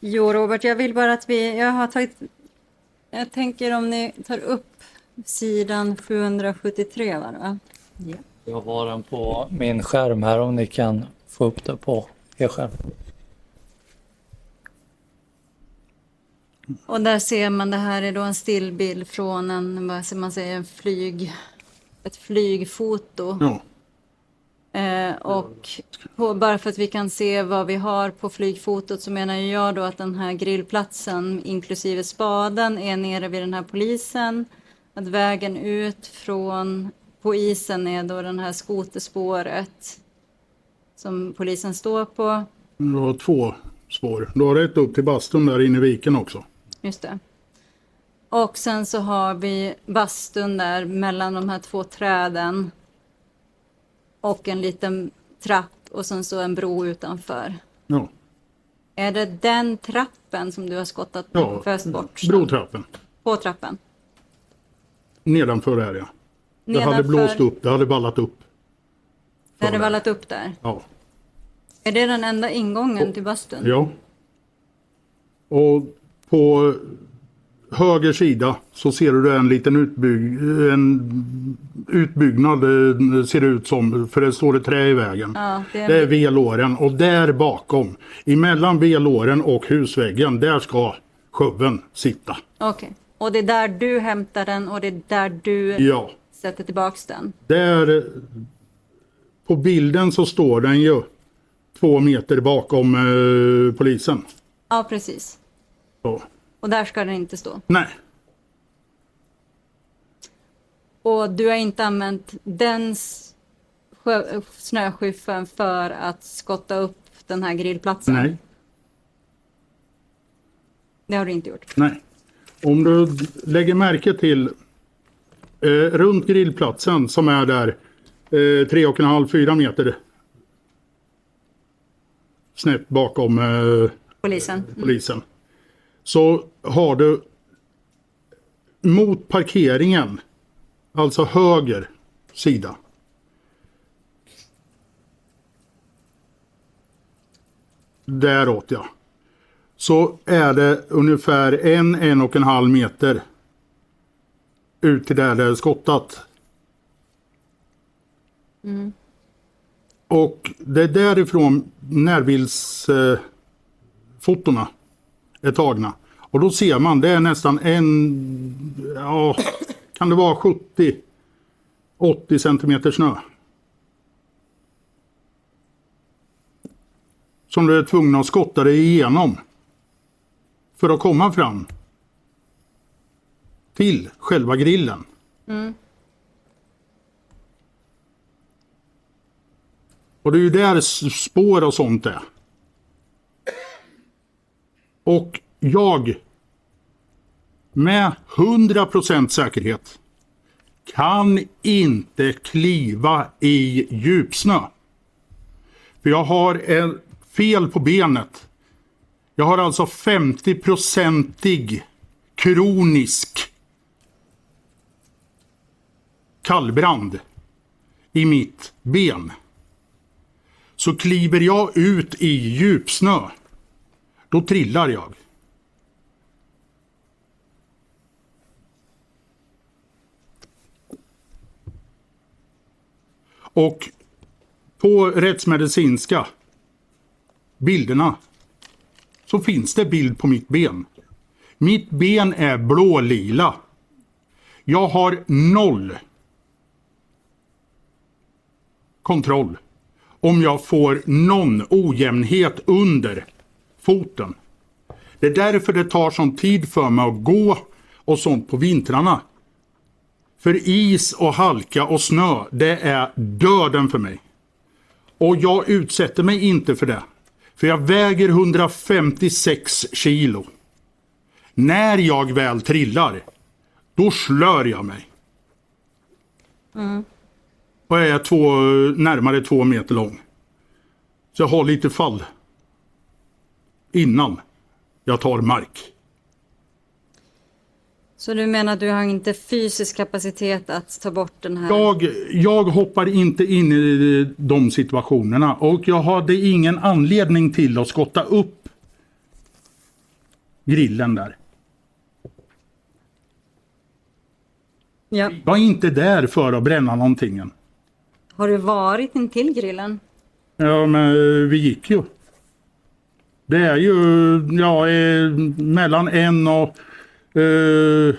Jo, Robert, jag vill bara att vi... Jag har tagit... Jag tänker om ni tar upp sidan 773, va? Ja. Jag har den på min skärm här om ni kan få upp det på er skärm. Och där ser man, det här är då en stillbild från en, vad ska man säga, en flyg... Ett flygfoto. Ja, Eh, och på, bara för att vi kan se vad vi har på flygfotot så menar jag då att den här grillplatsen inklusive spaden är nere vid den här polisen. Att vägen ut från på isen är då den här skoterspåret som polisen står på. du har två spår. Du har ett upp till bastun där inne i viken också. Just det. Och sen så har vi bastun där mellan de här två träden. Och en liten trapp och sen så en bro utanför. Ja, Är det den trappen som du har skottat ja. föst bort? brotrappen. På trappen? Nedanför är jag. Det hade blåst upp, det hade ballat upp. Det hade vallat upp där. Ja. Är det den enda ingången till bastun? ja. Och på höger sida så ser du en liten utbygg, en utbyggnad eh, ser det ut som. För det står ett trä i vägen. Ja, det är- Det är vedlåren och där bakom, emellan vedlåren och husväggen, där ska showen sitta. Okej. Och det är där du hämtar den och det är där du Ja, sätter tillbaks den? där på bilden så står den ju två meter bakom eh, polisen. Ja, precis. Så. Och där ska den inte stå. Nej, Och du har inte använt den snöskyffeln för att skotta upp den här grillplatsen? nej, Det har du inte gjort? nej. Om du lägger märke till eh, runt grillplatsen som är där eh, tre och en halv, fyra meter snett bakom eh, Polisen? Mm. Så har du mot parkeringen, alltså höger sida. Däråt ja. Så är det ungefär en, en och en halv meter ut till där det är skottat. Och det är därifrån närbildsfotona eh, fotona är tagna. Och då ser man, det är nästan en, ja, kan det vara 70, 80 centimeter snö. Som du är tvungen att skotta dig igenom. För att komma fram. Till själva grillen. Och det är ju där spår och sånt är. Och jag med 100% säkerhet kan inte kliva i djupsnö. För jag har en fel på benet. Jag har alltså 50-procentig kronisk kallbrand i mitt ben. Så kliver jag ut i djupsnö, då trillar jag. Och på rättsmedicinska bilderna så finns det bild på mitt ben. Mitt ben är blålila. Jag har noll kontroll om jag får någon ojämnhet under foten. Det är därför det tar sån tid för mig att gå och sånt på vintrarna. För is och halka och snö, det är döden för mig. Och jag utsätter mig inte för det. För jag väger 156 kilo. När jag väl trillar, då slör jag mig. Och jag är två, närmare två meter lång. Så jag har lite fall. Innan jag tar mark. Så du menar att du har inte fysisk kapacitet att ta bort den här? Jag, jag hoppar inte in i de situationerna och jag hade ingen anledning till att skotta upp grillen där. Ja. Jag var inte där för att bränna någonting. än. Har du varit intill grillen? Ja, men vi gick ju. Det är ju ja, eh, mellan en och eh,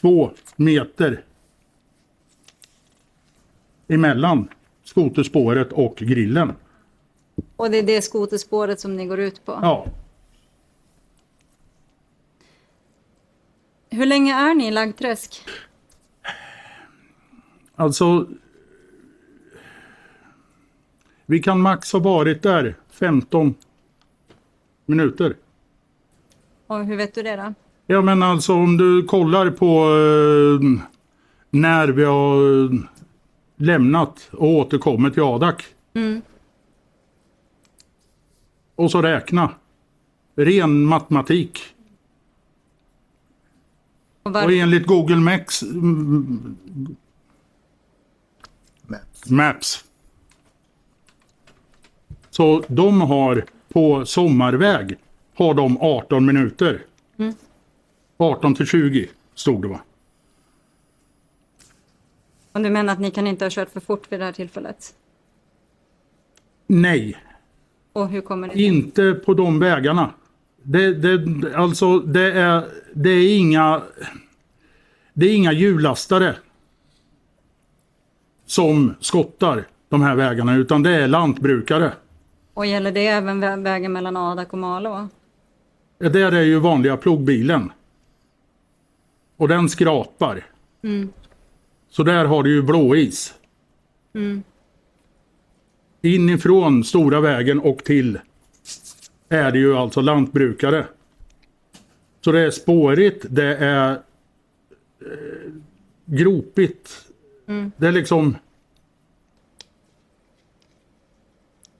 två meter emellan skoterspåret och grillen. Och det är det skoterspåret som ni går ut på? Ja, Hur länge är ni i Laggträsk? alltså. Vi kan max ha varit där 15 minuter. Och hur vet du det då? Ja men alltså om du kollar på eh, när vi har eh, lämnat och återkommit till Adak. Och så räkna. Ren matematik. Och Och var... enligt Google Maps, mm, Maps. Maps. Så de har på sommarväg har de 18 minuter. 18 till 20 stod det va? Och du menar att ni kan inte ha kört för fort vid det här tillfället? Nej, Och hur kommer det inte på de vägarna. Det, det, alltså det är, det är inga det är inga hjullastare som skottar de här vägarna utan det är lantbrukare. Och gäller det även vä- vägen mellan Adak och Malå? Det där är ju vanliga plogbilen. Och den skrapar. Så där har du ju blåis. Inifrån stora vägen och till är det ju alltså lantbrukare. Så det är spårigt, det är eh, gropigt. Det är liksom,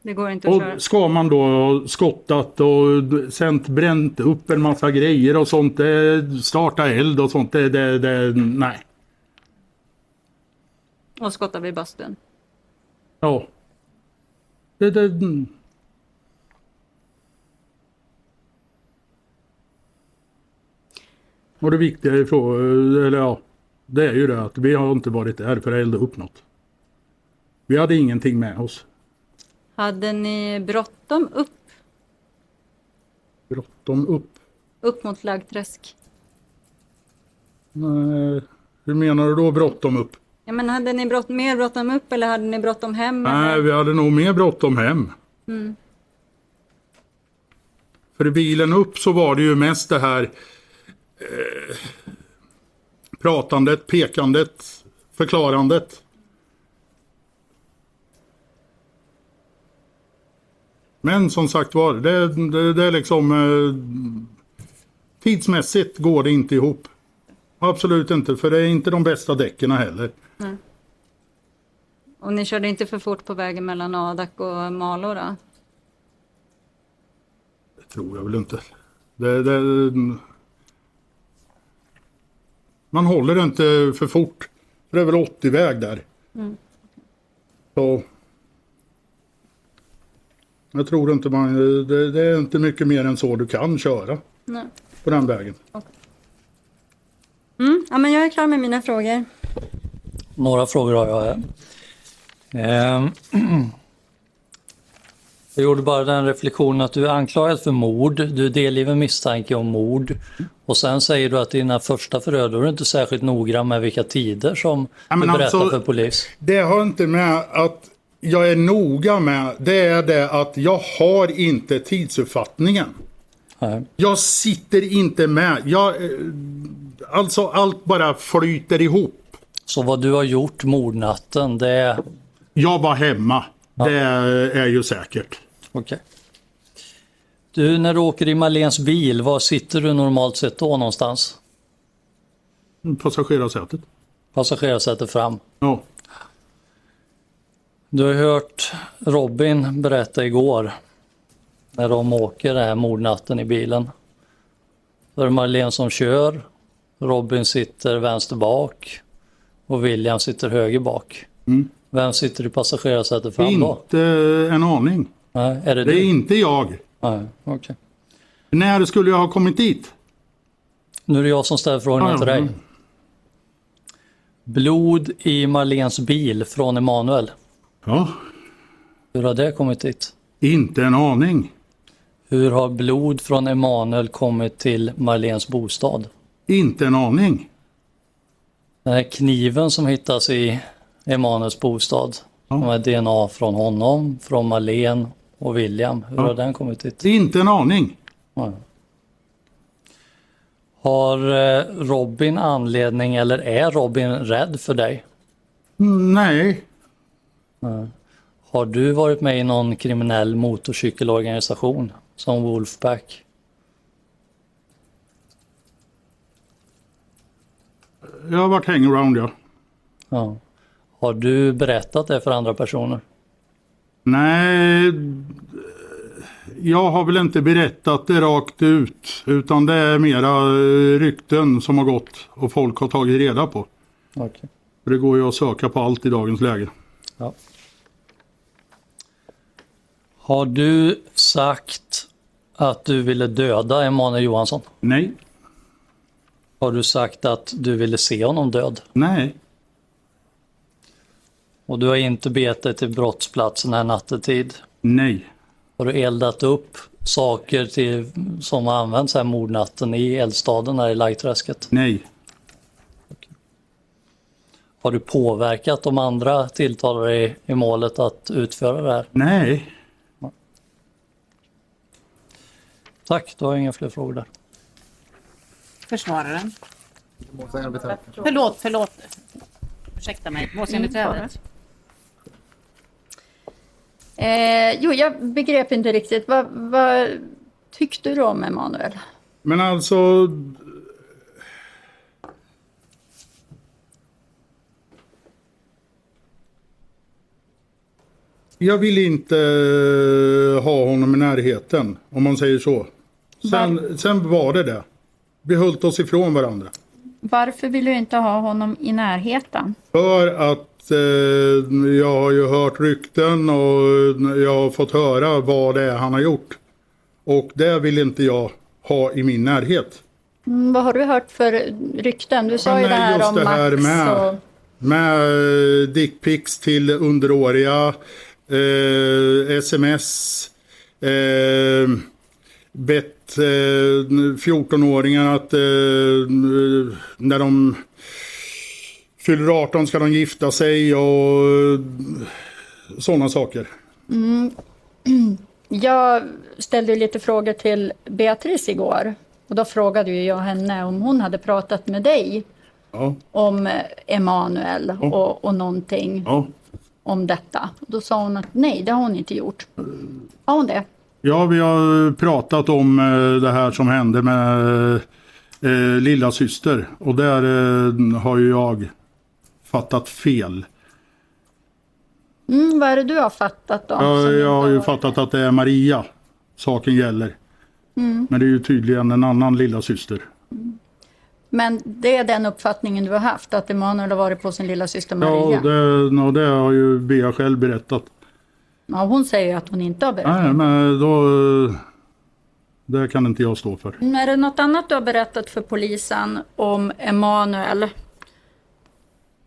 Det går inte att köra. ska man då skottat och sen bränt upp en massa grejer och sånt, starta eld och sånt, det, det, det nej. Och skotta vid bastun. Ja. Det, det, och det viktiga är för, eller ja, det är ju det att vi har inte varit där för att elda upp något. Vi hade ingenting med oss. Hade ni bråttom upp, Bråttom upp. upp mot Laggträsk? Nej, hur menar du då bråttom upp? Ja, men hade ni brott, mer bråttom upp eller hade ni bråttom hem? Nej, eller? vi hade nog mer bråttom hem. För i bilen upp så var det ju mest det här eh, pratandet, pekandet, förklarandet. Men som sagt var, det, det, det är liksom eh, tidsmässigt går det inte ihop. Absolut inte, för det är inte de bästa däcken heller. Och ni körde inte för fort på vägen mellan Adak och Malå då? Det tror jag väl inte. Det, det, man håller inte för fort. För det är väl 80-väg där. Så. Jag tror inte man, det, det är inte mycket mer än så du kan köra Nej. på den vägen. Mm, ja, men jag är klar med mina frågor. Några frågor har jag. Ehm, Jag gjorde bara den reflektionen att du är anklagad för mord, du är delgiven misstanke om mord och sen säger du att dina första förhör, då är du inte särskilt noggrann med vilka tider som Ja, du berättar alltså- för polis. Det har inte med att jag är noga med. Det är det att jag har inte tidsuppfattningen. Nej. Jag sitter inte med. Jag, eh, alltså allt bara flyter ihop. Så vad du har gjort mordnatten, det är... Jag var hemma. Det är ju säkert. Okej. Du, när du åker i Marlens bil, var sitter du normalt sett då någonstans? Passagerarsätet. Passagerarsätet fram. Ja. Du har hört Robin berätta igår när de åker den här mordnatten i bilen. Då är det Marlene som kör, Robin sitter vänster bak och William sitter höger bak. Mm. Vem sitter i passagerarsätet fram då? Inte en aning. Nej, är det, Det du? är inte jag. Nej, okej. När skulle jag ha kommit dit? Nu är det jag som ställer frågorna Ja, till dig. Blod i Marlens bil från Emanuel. Ja, Hur har det kommit dit? inte en aning. Hur har blod från Emanuel kommit till Marlens bostad? Inte en aning. Den här kniven som hittas i Emanuels bostad. Ja. Är DNA från honom, från Marlene och William. Hur Ja. har den kommit dit? Inte en aning. Ja. Har eh, Robin anledning eller är Robin rädd för dig? Nej, Har du varit med i någon kriminell motorcykelorganisation som Wolfpack? jag har varit hangaround ja. Ja. Har du berättat det för andra personer? Nej, jag har väl inte berättat det rakt ut. Utan det är mera eh, rykten som har gått och folk har tagit reda på. För det går ju att söka på allt i dagens läge. Ja. Har du sagt att du ville döda Emanuel Johansson? Nej, Har du sagt att du ville se honom död? nej, Och du har inte begett dig till brottsplatsen här nattetid? nej, Har du eldat upp saker till, som har använts här mordnatten i eldstaden här i Lajträsket? nej, Har du påverkat de andra tilltalade i, i målet att utföra det här? nej. Tack, då har jag inga fler frågor där. Försvararen. Förlåt, förlåt. Ursäkta mig. Målsägandebiträdet. Eh, jo, jag begrep inte riktigt. Vad, vad tyckte du om Emanuel? Men alltså... Jag vill inte ha honom i närheten, om man säger så. Sen, sen var det det. Vi höll oss ifrån varandra. Varför vill du inte ha honom i närheten? För att eh, jag har ju hört rykten och jag har fått höra vad det är han har gjort. Och det vill inte jag ha i min närhet. Mm, vad har du hört för rykten? Du sa Ja, ju det men här om det här Max med- och... Med eh, dickpics till underåriga, eh, sms, eh, eh, 14-åringar att eh, när de fyller 18 ska de gifta sig och sådana saker. Jag ställde lite frågor till Beatrice igår. Och då frågade jag henne om hon hade pratat med dig Ja, om eh, Emanuel och, och någonting ja. om detta. Då sa hon att nej, det har hon inte gjort. Har hon det? Ja vi har pratat om eh, det här som hände med eh, lilla syster och där eh, har ju jag fattat fel. Mm, vad är det du har fattat då? Ja, jag har ju fattat att det är Maria saken gäller. Men det är ju tydligen en annan lilla syster. Men det är den uppfattningen du har haft, att Emanuel har varit på sin lilla syster Ja, Maria? och det, och det har ju Bea själv berättat. Ja, hon säger att hon inte har berättat. Nej, men då... Det kan inte jag stå för. Mm, Är det något annat du har berättat för polisen om Emanuel?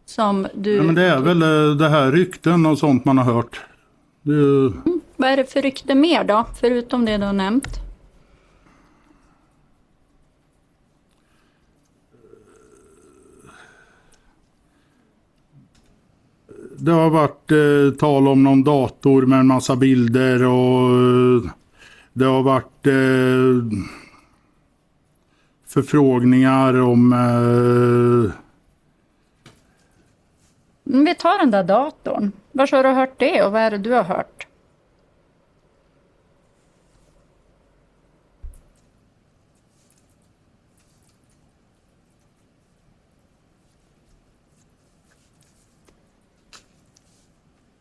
Som du... Ja, men det är väl eh, det här rykten och sånt man har hört. Det, ju- Vad är det för rykte mer då, förutom det du har nämnt? Det har varit eh, tal om någon dator med en massa bilder och eh, det har varit eh, förfrågningar om eh, mm, Vi tar den där datorn. Var har du hört det och vad är det du har hört?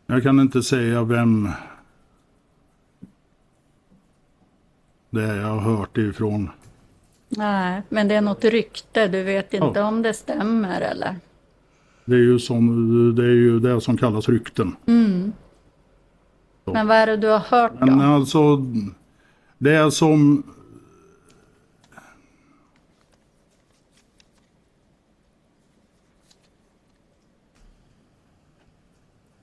Jag kan inte säga vem det är jag har hört ifrån. Nej, men det är något rykte. Du vet inte Ja. om det stämmer eller? Det är ju, som, det, är ju det som kallas rykten. Men vad är det du har hört då? Men alltså, det är som...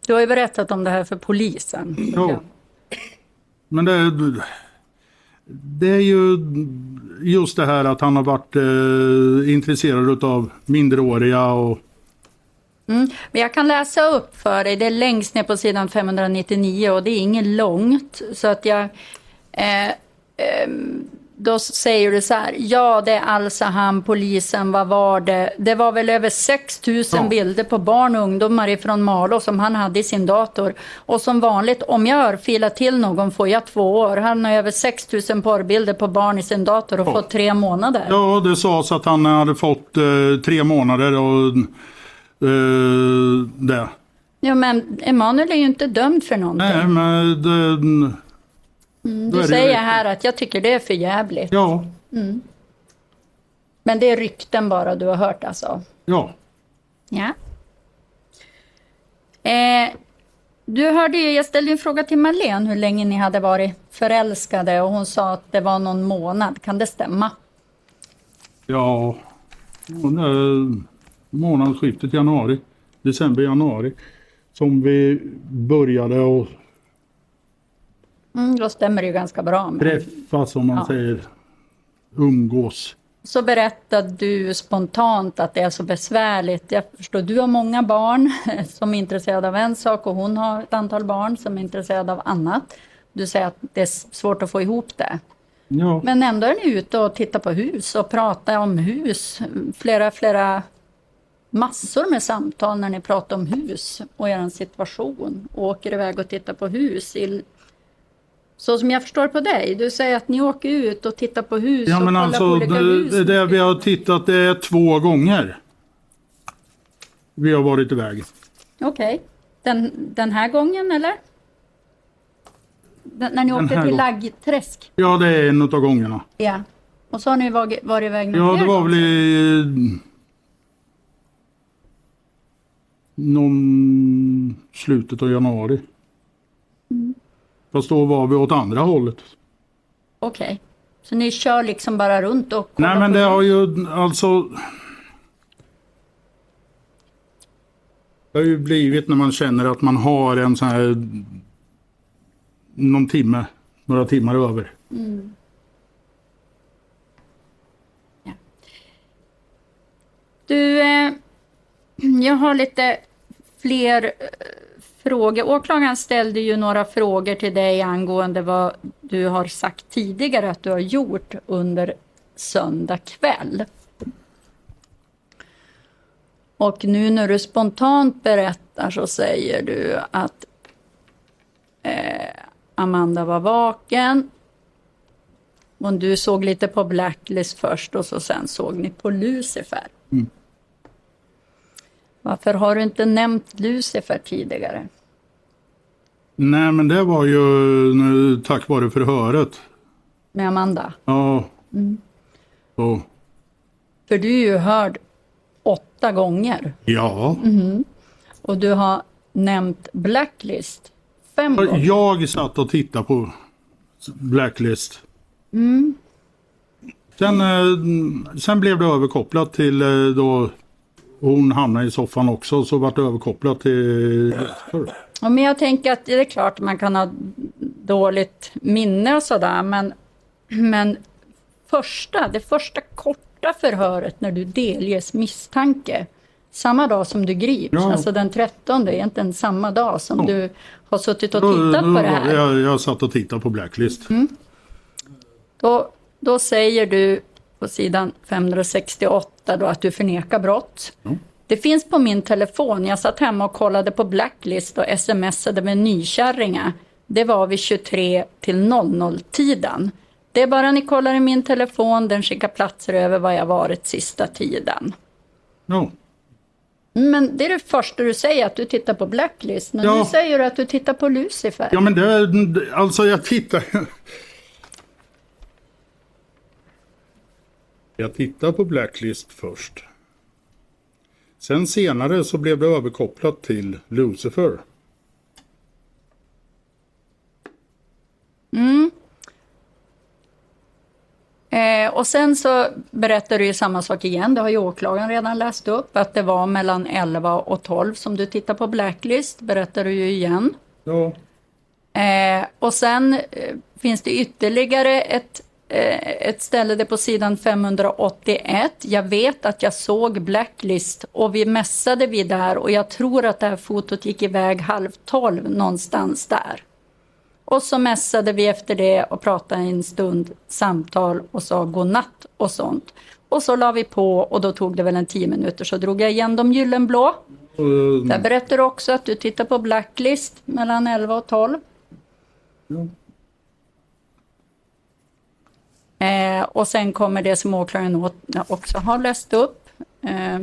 Du har ju berättat om det här för polisen. Ja. Men det, det är ju just det här att han har varit eh, intresserad av minderåriga och Men jag kan läsa upp för dig, det är längst ner på sidan 599 och det är inget långt. Så att jag... Eh, ehm, då säger du så här, ja det är Alsahamn, polisen, vad var det? Det var väl över 6 000 Ja. bilder på barn och ungdomar ifrån Malå som han hade i sin dator. Och som vanligt, om jag örfilar till någon får jag två år. Han har över 6 000 porrbilder på barn i sin dator och Ja. fått tre månader. ja, det sades att han hade fått eh, tre månader och eh, det. Ja men Emanuel är ju inte dömd för någonting. Nej, men det, är Du säger här att jag tycker det är för jävligt. Ja, Men det är rykten bara du har hört alltså? ja. Ja. Eh, du hörde ju, jag ställde en fråga till Marlene hur länge ni hade varit förälskade och hon sa att det var någon månad. Kan det stämma? Ja, månadsskiftet januari, december, januari som vi började och Mm, då stämmer det ju ganska bra. Med. träffas som man Ja. säger, umgås. Så berättade du spontant att det är så besvärligt. Jag förstår, du har många barn som är intresserade av en sak och hon har ett antal barn som är intresserade av annat. Du säger att det är svårt att få ihop det. Ja, Men ändå är ni ute och tittar på hus och pratar om hus. Flera, flera massor med samtal när ni pratar om hus och er situation. Och åker iväg och tittar på hus. I, så som jag förstår på dig, du säger att ni åker ut och tittar på hus ja och men kollar alltså på olika det, hus. det där vi har tittat det är två gånger. Vi har varit iväg. Okej. Den, den här gången eller? Den, när ni Den åkte till gången. Laggträsk? Ja, det är en av gångerna. Ja. Och så har ni varit, varit iväg någon Ja, det var väl i någon slutet av januari. Mm. Fast då var vi åt andra hållet. Okej. Så ni kör liksom bara runt och Nej men det har ju alltså Det har ju blivit när man känner att man har en sån här någon timme, några timmar över. Du, eh, jag har lite fler eh, frågor. Åklagaren ställde ju några frågor till dig angående vad du har sagt tidigare att du har gjort under söndag kväll. Och nu när du spontant berättar så säger du att eh, Amanda var vaken. Och du såg lite på Blacklist först och så sen såg ni på Lucifer. Varför har du inte nämnt Lucifer tidigare? Nej men det var ju nu, tack vare förhöret. Med Amanda? Ja. Så, För du är ju hörd åtta gånger ja. och du har nämnt Blacklist fem gånger. Jag satt och tittade på Blacklist. Sen, eh, sen blev det överkopplat till eh, hon hamnade i soffan också så vart det överkopplat till Ja, men jag tänker att det är klart man kan ha dåligt minne och sådär men, men första, det första korta förhöret när du delges misstanke samma dag som du grips, Ja. alltså den 13, egentligen samma dag som Ja. du har suttit och tittat på det här. Jag, jag satt och tittade på Blacklist. Då, då säger du på sidan 568 då att du förnekar brott. Det finns på min telefon. Jag satt hemma och kollade på Blacklist och smsade med nykärringar. Det var vid 23 till 00-tiden. Det är bara ni kollar i min telefon, den skickar platser över vad jag varit sista tiden. Ja. Men det är det första du säger, att du tittar på Blacklist. Men Ja. nu säger du att du tittar på Lucifer. Ja men det- alltså jag tittar... Jag tittar på Blacklist först. Sen senare så blev det överkopplat till Lucifer. Eh, och sen så berättar du ju samma sak igen, det har ju åklagaren redan läst upp, att det var mellan 11 och 12 som du tittar på Blacklist, berättar du ju igen. Ja. Eh, och sen eh, finns det ytterligare ett, ett ställe där på sidan 581. Jag vet att jag såg Blacklist och vi mässade vi där och jag tror att det här fotot gick iväg halv tolv någonstans där. Och så mässade vi efter det och pratade en stund samtal och sa godnatt och sånt. Och så la vi på och då tog det väl en tio minuter så drog jag igen de gyllenblå. Och, Där berättar du också att du tittar på Blacklist mellan 11 och 12. Eh, och sen kommer det som åklagaren också har läst upp. Eh,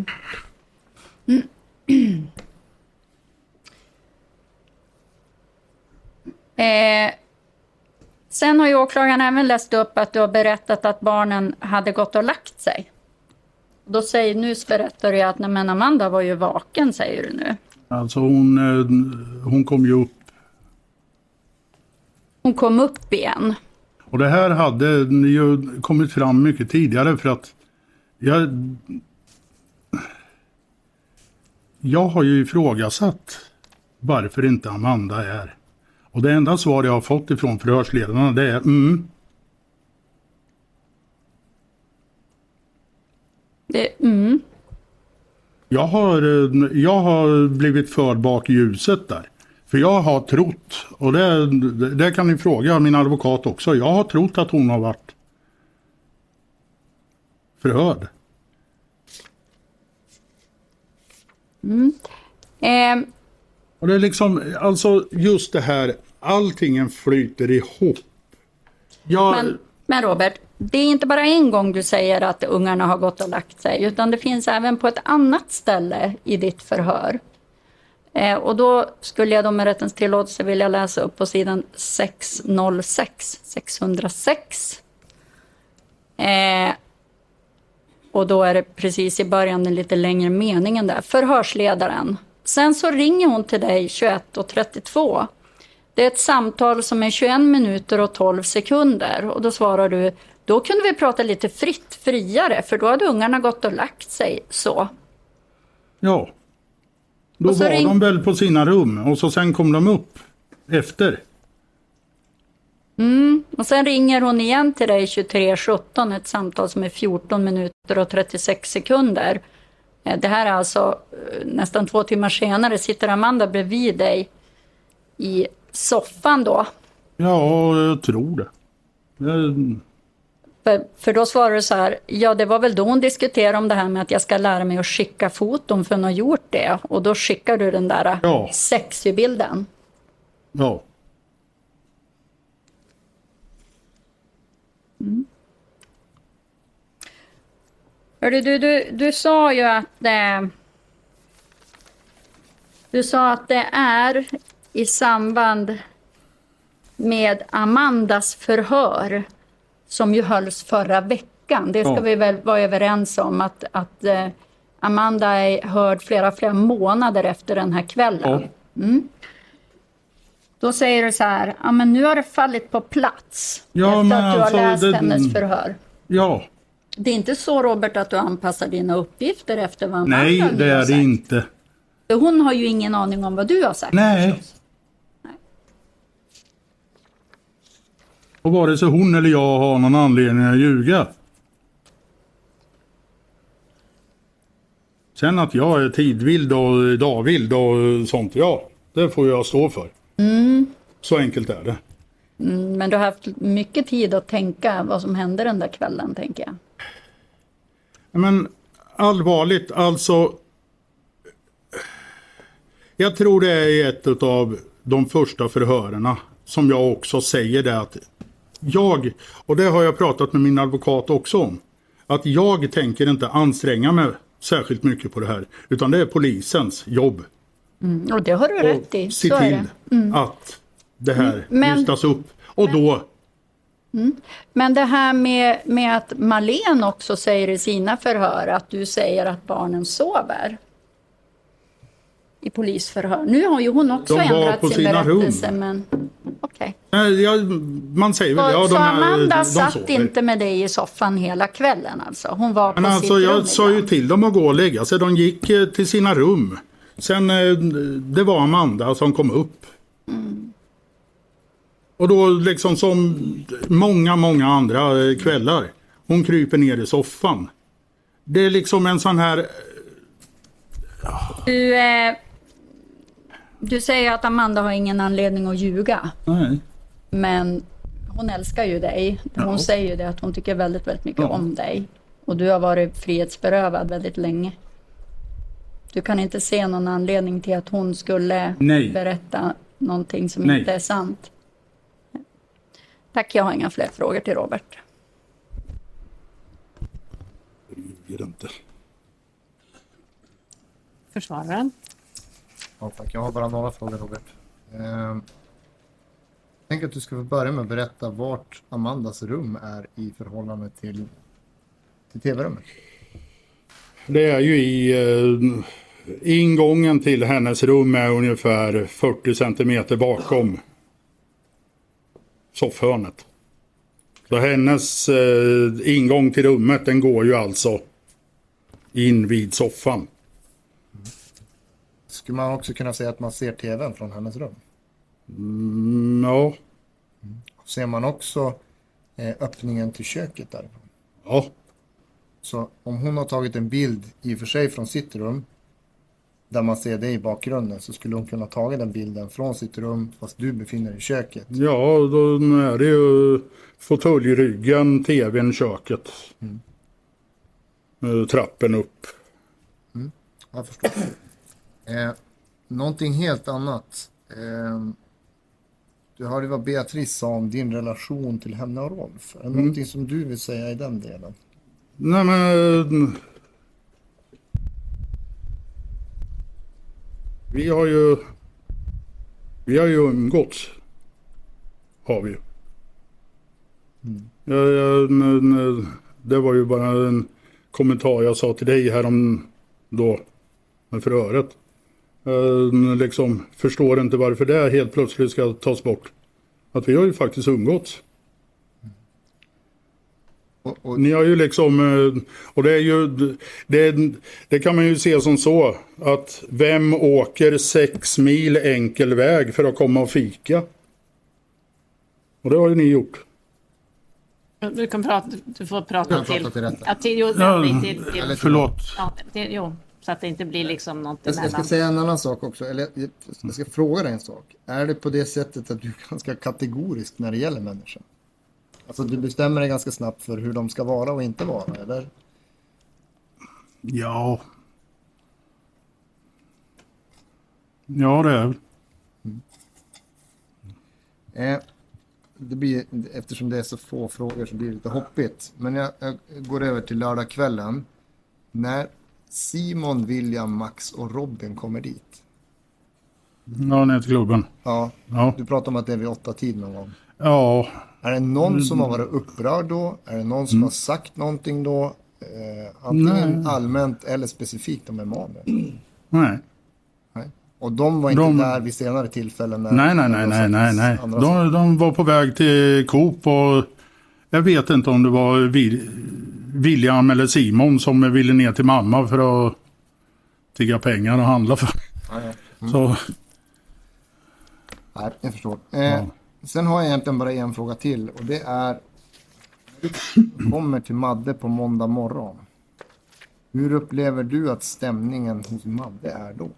eh, sen har ju åklagaren även läst upp att du har berättat att barnen hade gått och lagt sig. Då säger, nu berättar du att nej, men Amanda var ju vaken, säger du nu. alltså hon, eh, hon kom ju upp. Hon kom upp igen. Och det här hade ju kommit fram mycket tidigare för att jag... Jag har ju ifrågasatt varför inte Amanda är. Och det enda svar jag har fått ifrån förhörsledarna det är mm. Det, mm. Jag har, jag har blivit förd bak i ljuset där. För jag har trott, och det, det kan ni fråga min advokat också, jag har trott att hon har varit förhörd. Eh, Och det är liksom, alltså just det här, allting flyter ihop. Jag, Men, men Robert, det är inte bara en gång du säger att ungarna har gått och lagt sig, utan det finns även på ett annat ställe i ditt förhör. Eh, och då skulle jag då med rättens tillåtelse vilja läsa upp på sidan 606, 606. Eh, och då är det precis i början den lite längre meningen där. Förhörsledaren. Sen så ringer hon till dig 21.32. Det är ett samtal som är 21 minuter och 12 sekunder. Och då svarar du, då kunde vi prata lite fritt, friare, för då hade ungarna gått och lagt sig så. ja. Då var ring- de väl på sina rum och så sen kom de upp efter. Och sen ringer hon igen till dig 23.17, ett samtal som är 14 minuter och 36 sekunder. Eh, Det här är alltså eh, nästan två timmar senare, sitter Amanda bredvid dig i soffan då. Ja, jag tror det. Jag, För, för då svarar du så här, ja det var väl då hon diskuterade om det här med att jag ska lära mig att skicka foton för hon har gjort det. Och då skickar du den där Ja. sexy bilden. ja. Hörru, du, du, du sa ju att eh, du sa att det är i samband med Amandas förhör som ju hölls förra veckan. Det ska Ja. vi väl vara överens om att, att eh, Amanda är hörd flera, flera månader efter den här kvällen. Mm. Då säger du så här, ja men nu har det fallit på plats. Ja, efter men att du har alltså, läst det- hennes förhör. ja. Det är inte så Robert att du anpassar dina uppgifter efter vad Amanda Nej, det är det inte. Hon har ju ingen aning om vad du har sagt. Nej. Och vare sig hon eller jag har någon anledning att ljuga. Sen att jag är tidvild och dagvild och sånt, ja, det får jag stå för. Så enkelt är det. Mm, Men du har haft mycket tid att tänka vad som hände den där kvällen, tänker jag. Men allvarligt, alltså. Jag tror det är ett av de första förhörerna som jag också säger det att jag, och det har jag pratat med min advokat också om, att jag tänker inte anstränga mig särskilt mycket på det här. Utan det är polisens jobb. Mm, och det har du rätt i. Och se till det. Mm. att det här Men- lyftas upp. Och då, Men det här med, med att Malen också säger i sina förhör att du säger att barnen sover. I polisförhör. Nu har ju hon också De ändrat sin sina berättelse. rum. Men okej. eh, ja, man säger väl, ja så de, är, Amanda de satt sover. inte med dig i soffan hela kvällen alltså? Hon var på Men sitt alltså rum jag sa ju till dem att gå och lägga sig. De gick eh, till sina rum. Sen eh, det var Amanda som kom upp. Och då liksom som många, många andra eh, kvällar. Hon kryper ner i soffan. Det är liksom en sån här... Du, eh, du säger att Amanda har ingen anledning att ljuga. Nej. Men hon älskar ju dig. Hon Ja. säger ju det att hon tycker väldigt, väldigt mycket Ja. om dig. Och du har varit frihetsberövad väldigt länge. Du kan inte se någon anledning till att hon skulle Nej. berätta någonting som Nej. inte är sant. Tack, jag har inga fler frågor till Robert. ljuger inte. Försvararen. Ja, tack. Jag har bara några frågor Robert. Eh, tänk att du ska få börja med att berätta vart Amandas rum är i förhållande till, till tv-rummet. Det är ju i eh, ingången till hennes rum är ungefär 40 centimeter bakom soffhörnet. Så hennes eh, ingång till rummet den går ju alltså in vid soffan. Skulle man också kunna säga att man ser tvn från hennes rum? Mm, ja, Ser man också eh, öppningen till köket därifrån? ja, Så om hon har tagit en bild i och för sig från sitt rum där man ser dig i bakgrunden så skulle hon kunna ta den bilden från sitt rum fast du befinner dig i köket. ja, då är det ju fåtöljryggen, tvn, köket. Eh, Trappen upp. Jag förstår. Eh, någonting helt annat. Eh, du hörde vad Beatrice sa om din relation till henne och Rolf. Är det någonting som du vill säga i den delen? Nej men... Vi har ju... Vi har ju umgåtts. Har vi ju. Ja, ja, men, det var ju bara en kommentar jag sa till dig härom då. Med förhöret. Jag liksom förstår inte varför det helt plötsligt ska tas bort. Att vi har ju faktiskt umgåtts. Och, och, Ni har ju liksom, eh, och det är ju, det, det kan man ju se som så att vem åker sex mil enkel väg för att komma och fika? Och det har ju ni gjort. Du, kan prata, du får prata till... pratar till. Ja, till, jo, Ja, till, till, till, eller- Förlåt. ja, till, jo, så att det inte blir liksom något jag, ska, jag ska säga en annan sak också. Eller jag- ska fråga dig en sak. Är det på det sättet att du är ganska kategorisk när det gäller människan? Alltså du bestämmer dig ganska snabbt för hur de ska vara och inte vara, eller? Ja. Ja det är Eh, det blir, eftersom det är så få frågor så blir det lite hoppigt. Men jag, jag går över till lördagskvällen. När Simon, William, Max och Robin kommer dit. Ja, ner till klubben. Ja, Ja. du pratar om att det är vid åtta tid någon gång. Ja, Är det någon som har varit upprörd då? Är det någon som har sagt någonting då? Eh, antingen Nej. allmänt eller specifikt om Emanuel. nej. Nej. Och de var inte De- där vid senare tillfällen? När, Nej, nej, nej, nej, nej, nej. De, de var på väg till Coop och jag vet inte om det var Wil- William eller Simon som ville ner till mamma för att tigga pengar och handla för. Ja, ja. Så, Nej, jag förstår. Eh, Sen har jag egentligen bara en fråga till och det är du kommer till Madde på måndag morgon. Hur upplever du att stämningen hos Madde är då?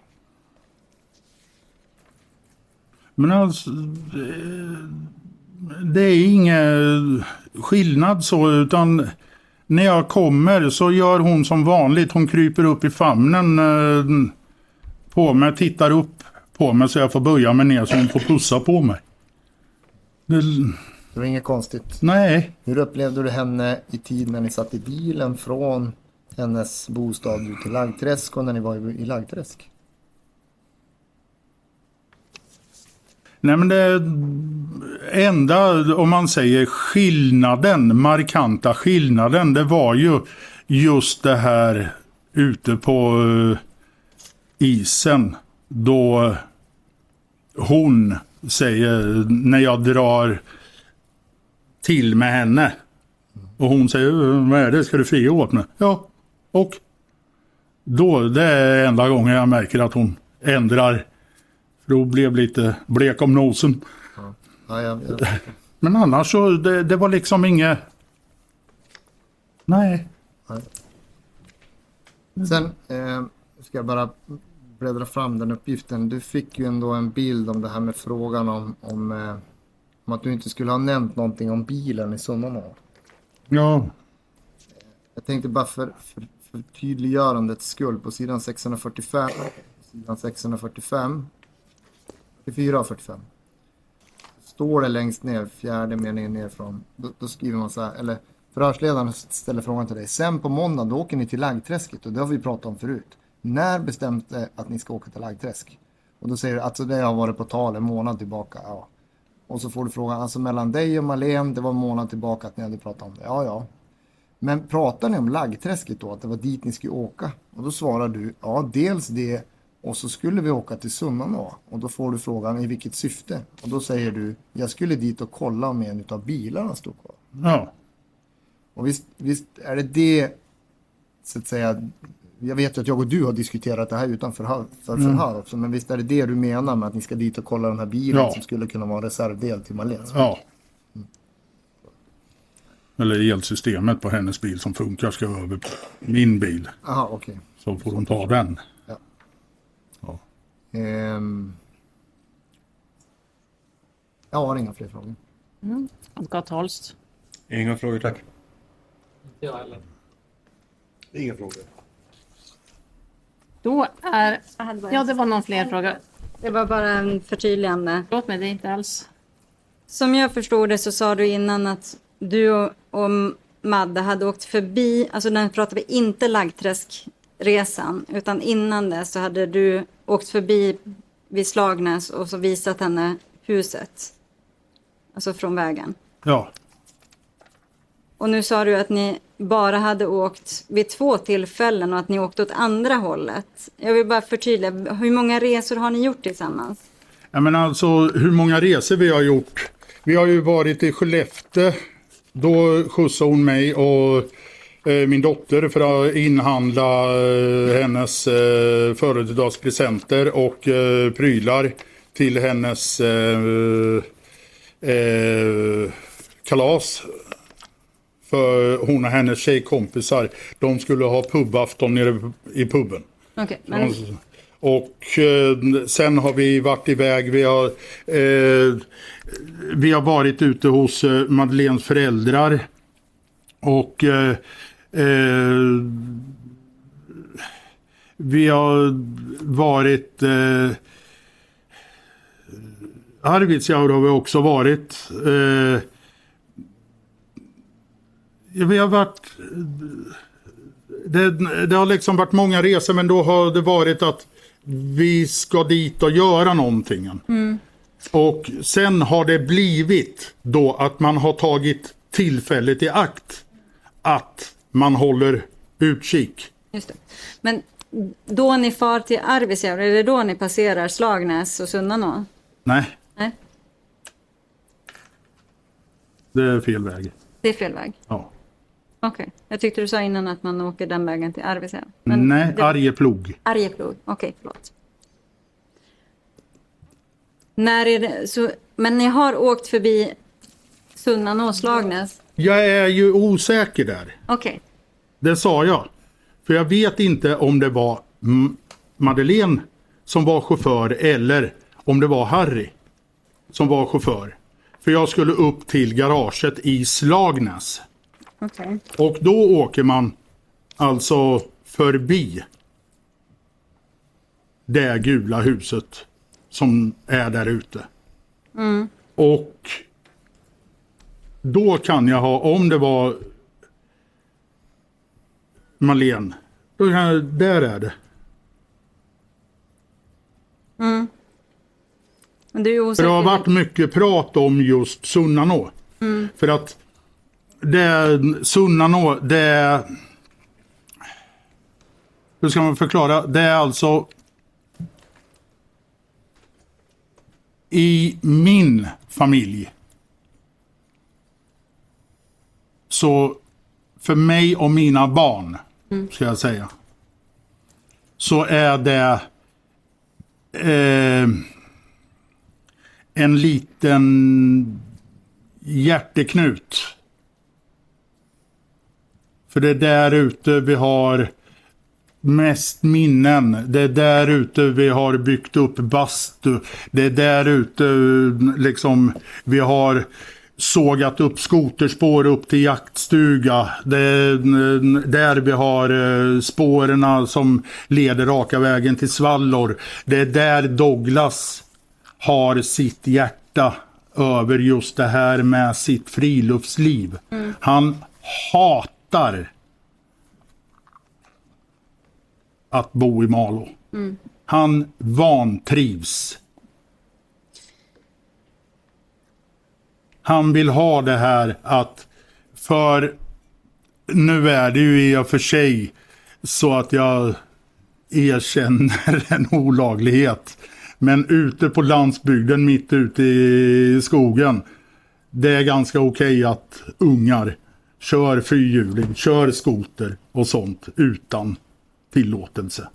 men alltså, det, det är ingen skillnad så utan när jag kommer så gör hon som vanligt. Hon kryper upp i famnen eh, på mig, tittar upp på mig så jag får böja mig ner så hon får pussa på mig. Det, Det var inget konstigt. nej, Hur upplevde du henne i tid när ni satt i bilen från hennes bostad ut till Laggträsk och när ni var i, i Nej men det enda, om man säger skillnaden, markanta skillnaden, det var ju just det här ute på eh, isen. Då hon säger, när jag drar till med henne. Och hon säger, eh, vad är det, ska du fria åt mig? Ja, och? Då, det är enda gången jag märker att hon ändrar. Då blev lite blek om nosen. Ja, jag, jag, Men annars så, det, det var liksom inget... Nej. Sen eh, ska jag bara bläddra fram den uppgiften. Du fick ju ändå en bild om det här med frågan om, om, eh, om att du inte skulle ha nämnt någonting om bilen i Sunnanå. Ja, Jag tänkte bara för, för, för tydliggörandets skull på sidan 645, sidan 645, 44 och 45. Står det längst ner, fjärde meningen ner från, då, då skriver man så här, eller förhörsledaren ställer frågan till dig. Sen på måndag då åker ni till Laggträsket och det har vi pratat om förut. När bestämde det att ni ska åka till Laggträsk? Och då säger du, alltså det har varit på tal en månad tillbaka. Ja. Och så får du frågan, alltså mellan dig och Malén, det var en månad tillbaka att ni hade pratat om det. Ja, ja. Men pratar ni om Laggträsket då, att det var dit ni skulle åka? Och då svarar du, ja dels det och så skulle vi åka till Sunnanå. Och då får du frågan, i vilket syfte? Och då säger du, jag skulle dit och kolla om en av bilarna stod kvar. ja. Och visst, visst är det det, så att säga, jag vet att jag och du har diskuterat det här utanför för förhör också, men visst är det det du menar med att ni ska dit och kolla den här bilen Ja. som skulle kunna vara en reservdel till Malens? ja. Eller elsystemet på hennes bil som funkar ska över på min bil. Jaha, okej. Så får hon ta den. Ehm. Jag har inga fler frågor. Advokat Holst. Inga frågor tack. Jag heller. Inga frågor. Då är... Ja, det var någon fler fråga. Det var bara en förtydligande. Förlåt mig, det är inte alls... Som jag förstod det så sa du innan att du och, och Madde hade åkt förbi, alltså den pratar vi inte Laggträskresan, utan innan det så hade du åkt förbi vid Slagnäs och så visat henne huset. Alltså från vägen. Ja, Och nu sa du att ni bara hade åkt vid två tillfällen och att ni åkte åt andra hållet. Jag vill bara förtydliga, hur många resor har ni gjort tillsammans? Ja, men alltså hur många resor vi har gjort. Vi har ju varit i Skellefteå. Då skjutsade hon mig och min dotter för att inhandla eh, hennes eh, födelsedagspresenter och eh, prylar till hennes eh, eh, kalas. För hon och hennes tjejkompisar, de skulle ha pubafton nere i puben. Okej, men Och eh, sen har vi varit iväg. Vi har, eh, vi har varit ute hos eh, Madeleines föräldrar. Och eh, eh, vi har varit eh, Arvidsjaur har vi också varit. Eh, vi har varit det, det har liksom varit många resor men då har det varit att vi ska dit och göra någonting. Och sen har det blivit då att man har tagit tillfället i akt att man håller utkik. Just det. Men då ni far till Arvidsjaur, är det då ni passerar Slagnäs och Sunnanå? Nej, Nej, det är fel väg. det är fel väg. Ja. Okej, jag tyckte du sa innan att man åker den vägen till Arvidsjaur. Nej, det- Arjeplog. Arjeplog, okej, förlåt. När är det, så, men ni har åkt förbi Sunnanå och Slagnäs? Jag är ju osäker där. Okej, Det sa jag. För jag vet inte om det var Madeleine som var chaufför eller om det var Harry som var chaufför. För jag skulle upp till garaget i Slagnäs. okej. Och då åker man alltså förbi det gula huset som är där ute. Och då kan jag ha, om det var Malén. Då kan jag- Där är det. Men du är För osäker. det har varit mycket prat om just Sunnanå. För att det Sunnanå, det är... Hur ska man förklara? Det är alltså... I min familj. Så för mig och mina barn, ska jag säga. Så är det... Eh, en liten hjärteknut. För det är där ute vi har mest minnen. Det är där ute vi har byggt upp bastu. Det är där ute liksom vi har sågat upp skoterspår upp till jaktstuga. Det är där vi har eh, spåren som leder raka vägen till Svallor. Det är där Douglas har sitt hjärta över just det här med sitt friluftsliv. Han hatar att bo i Malå. Han vantrivs. Han vill ha det här att för nu är det ju i och för sig så att jag erkänner en olaglighet. Men ute på landsbygden mitt ute i skogen. Det är ganska okej att ungar kör fyrhjuling, kör skoter och sånt utan tillåtelse.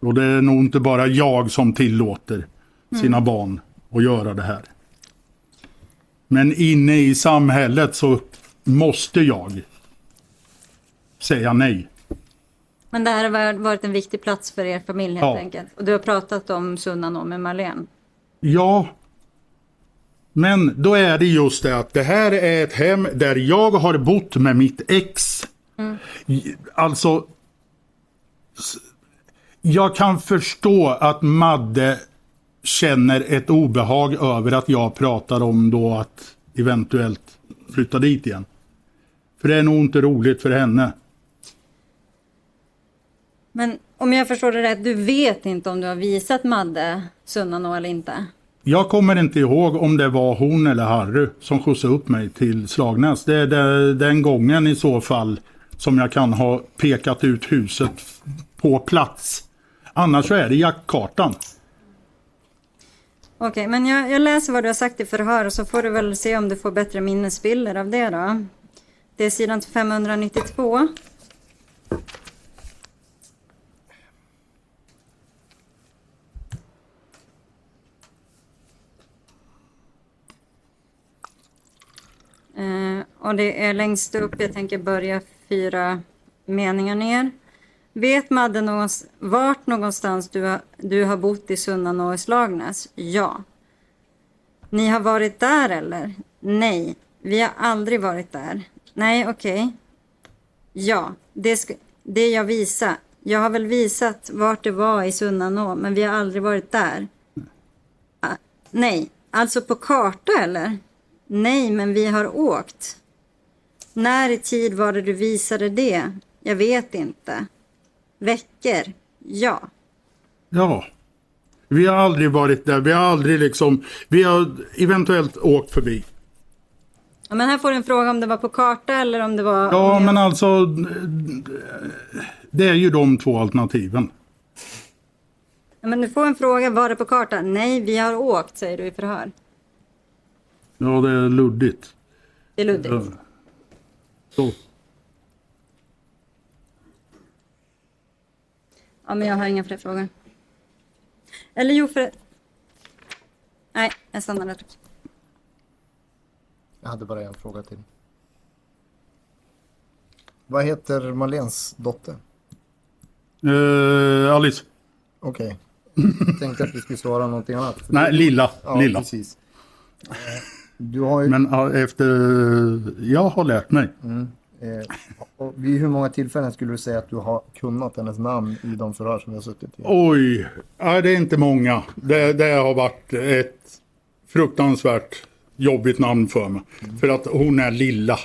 Och det är nog inte bara jag som tillåter sina barn att göra det här. Men inne i samhället så måste jag säga nej. Men det här har varit en viktig plats för er familj helt Ja. enkelt. Och du har pratat om Sunnanå med Marlene. Ja. Men då är det just det att det här är ett hem där jag har bott med mitt ex. I- Alltså. Jag kan förstå att Madde känner ett obehag över att jag pratar om då att eventuellt flytta dit igen. För det är nog inte roligt för henne. Men om jag förstår det rätt, du vet inte om du har visat Madde Sunnanå eller inte? Jag kommer inte ihåg om det var hon eller Harry som skjutsade upp mig till Slagnäs. Det är den gången i så fall som jag kan ha pekat ut huset på plats. Annars så är det jaktkartan. Okej, men jag, jag läser vad du har sagt i förhör och så får du väl se om du får bättre minnesbilder av det då. Det är sidan 592. Eh, och det är längst upp, jag tänker börja fyra meningar ner. Vet Madde någons, vart någonstans du har, du har bott i Sunnanå i Slagnäs? Ja. Ni har varit där eller? Nej, vi har aldrig varit där. Nej, okej. Ja, det, ska, det jag visar. Jag har väl visat vart det var i Sunnanå, men vi har aldrig varit där. Ah, nej, alltså på karta eller? Nej, men vi har åkt. När i tid var det du visade det? Jag vet inte. Veckor? Ja. Ja. Vi har aldrig varit där. Vi har aldrig liksom... Vi har eventuellt åkt förbi. Ja, Men här får du en fråga om det var på karta eller om det var... Ja, men alltså... Det är ju de två alternativen. Ja, men du får en fråga, var det på karta? Nej, vi har åkt, säger du i förhör. Ja, det är luddigt. Det är luddigt. Så. Ja, men jag har inga fler frågor. Eller jo, för... Nej, jag stannar där. Jag hade bara en fråga till. Vad heter Malens dotter? Eh, Alice. Okej. Jag tänkte att vi skulle svara någonting annat. Nej, du- lilla. Ja, lilla. precis. Eh, Du har ju... Men efter... Jag har lärt mig. Eh, vid hur många tillfällen skulle du säga att du har kunnat hennes namn i de förhör som vi har suttit i? Oj, ja, det är inte många. Det, det har varit ett fruktansvärt jobbigt namn för mig. För att hon är lilla.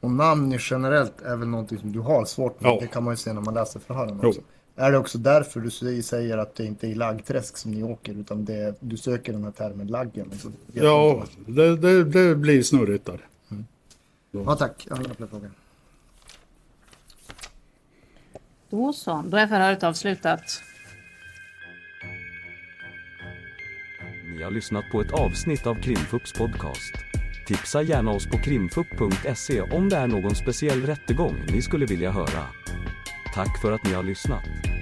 Och namn generellt är väl någonting som du har svårt med. Ja. Det kan man ju se när man läser förhören Jo. också. Är det också därför du säger- att det inte är i laggträsk som ni åker utan det, du söker den här termen laggen? och så vet du Ja, det, det, det blir snurrigt där. vad- ja tack. Andra fler frågor. Då så, då är förhöret avslutat. Ni har lyssnat på ett avsnitt av Krimfupps podcast. Tipsa gärna oss på krimfupp.se om det är någon speciell rättegång ni skulle vilja höra. Tack för att ni har lyssnat.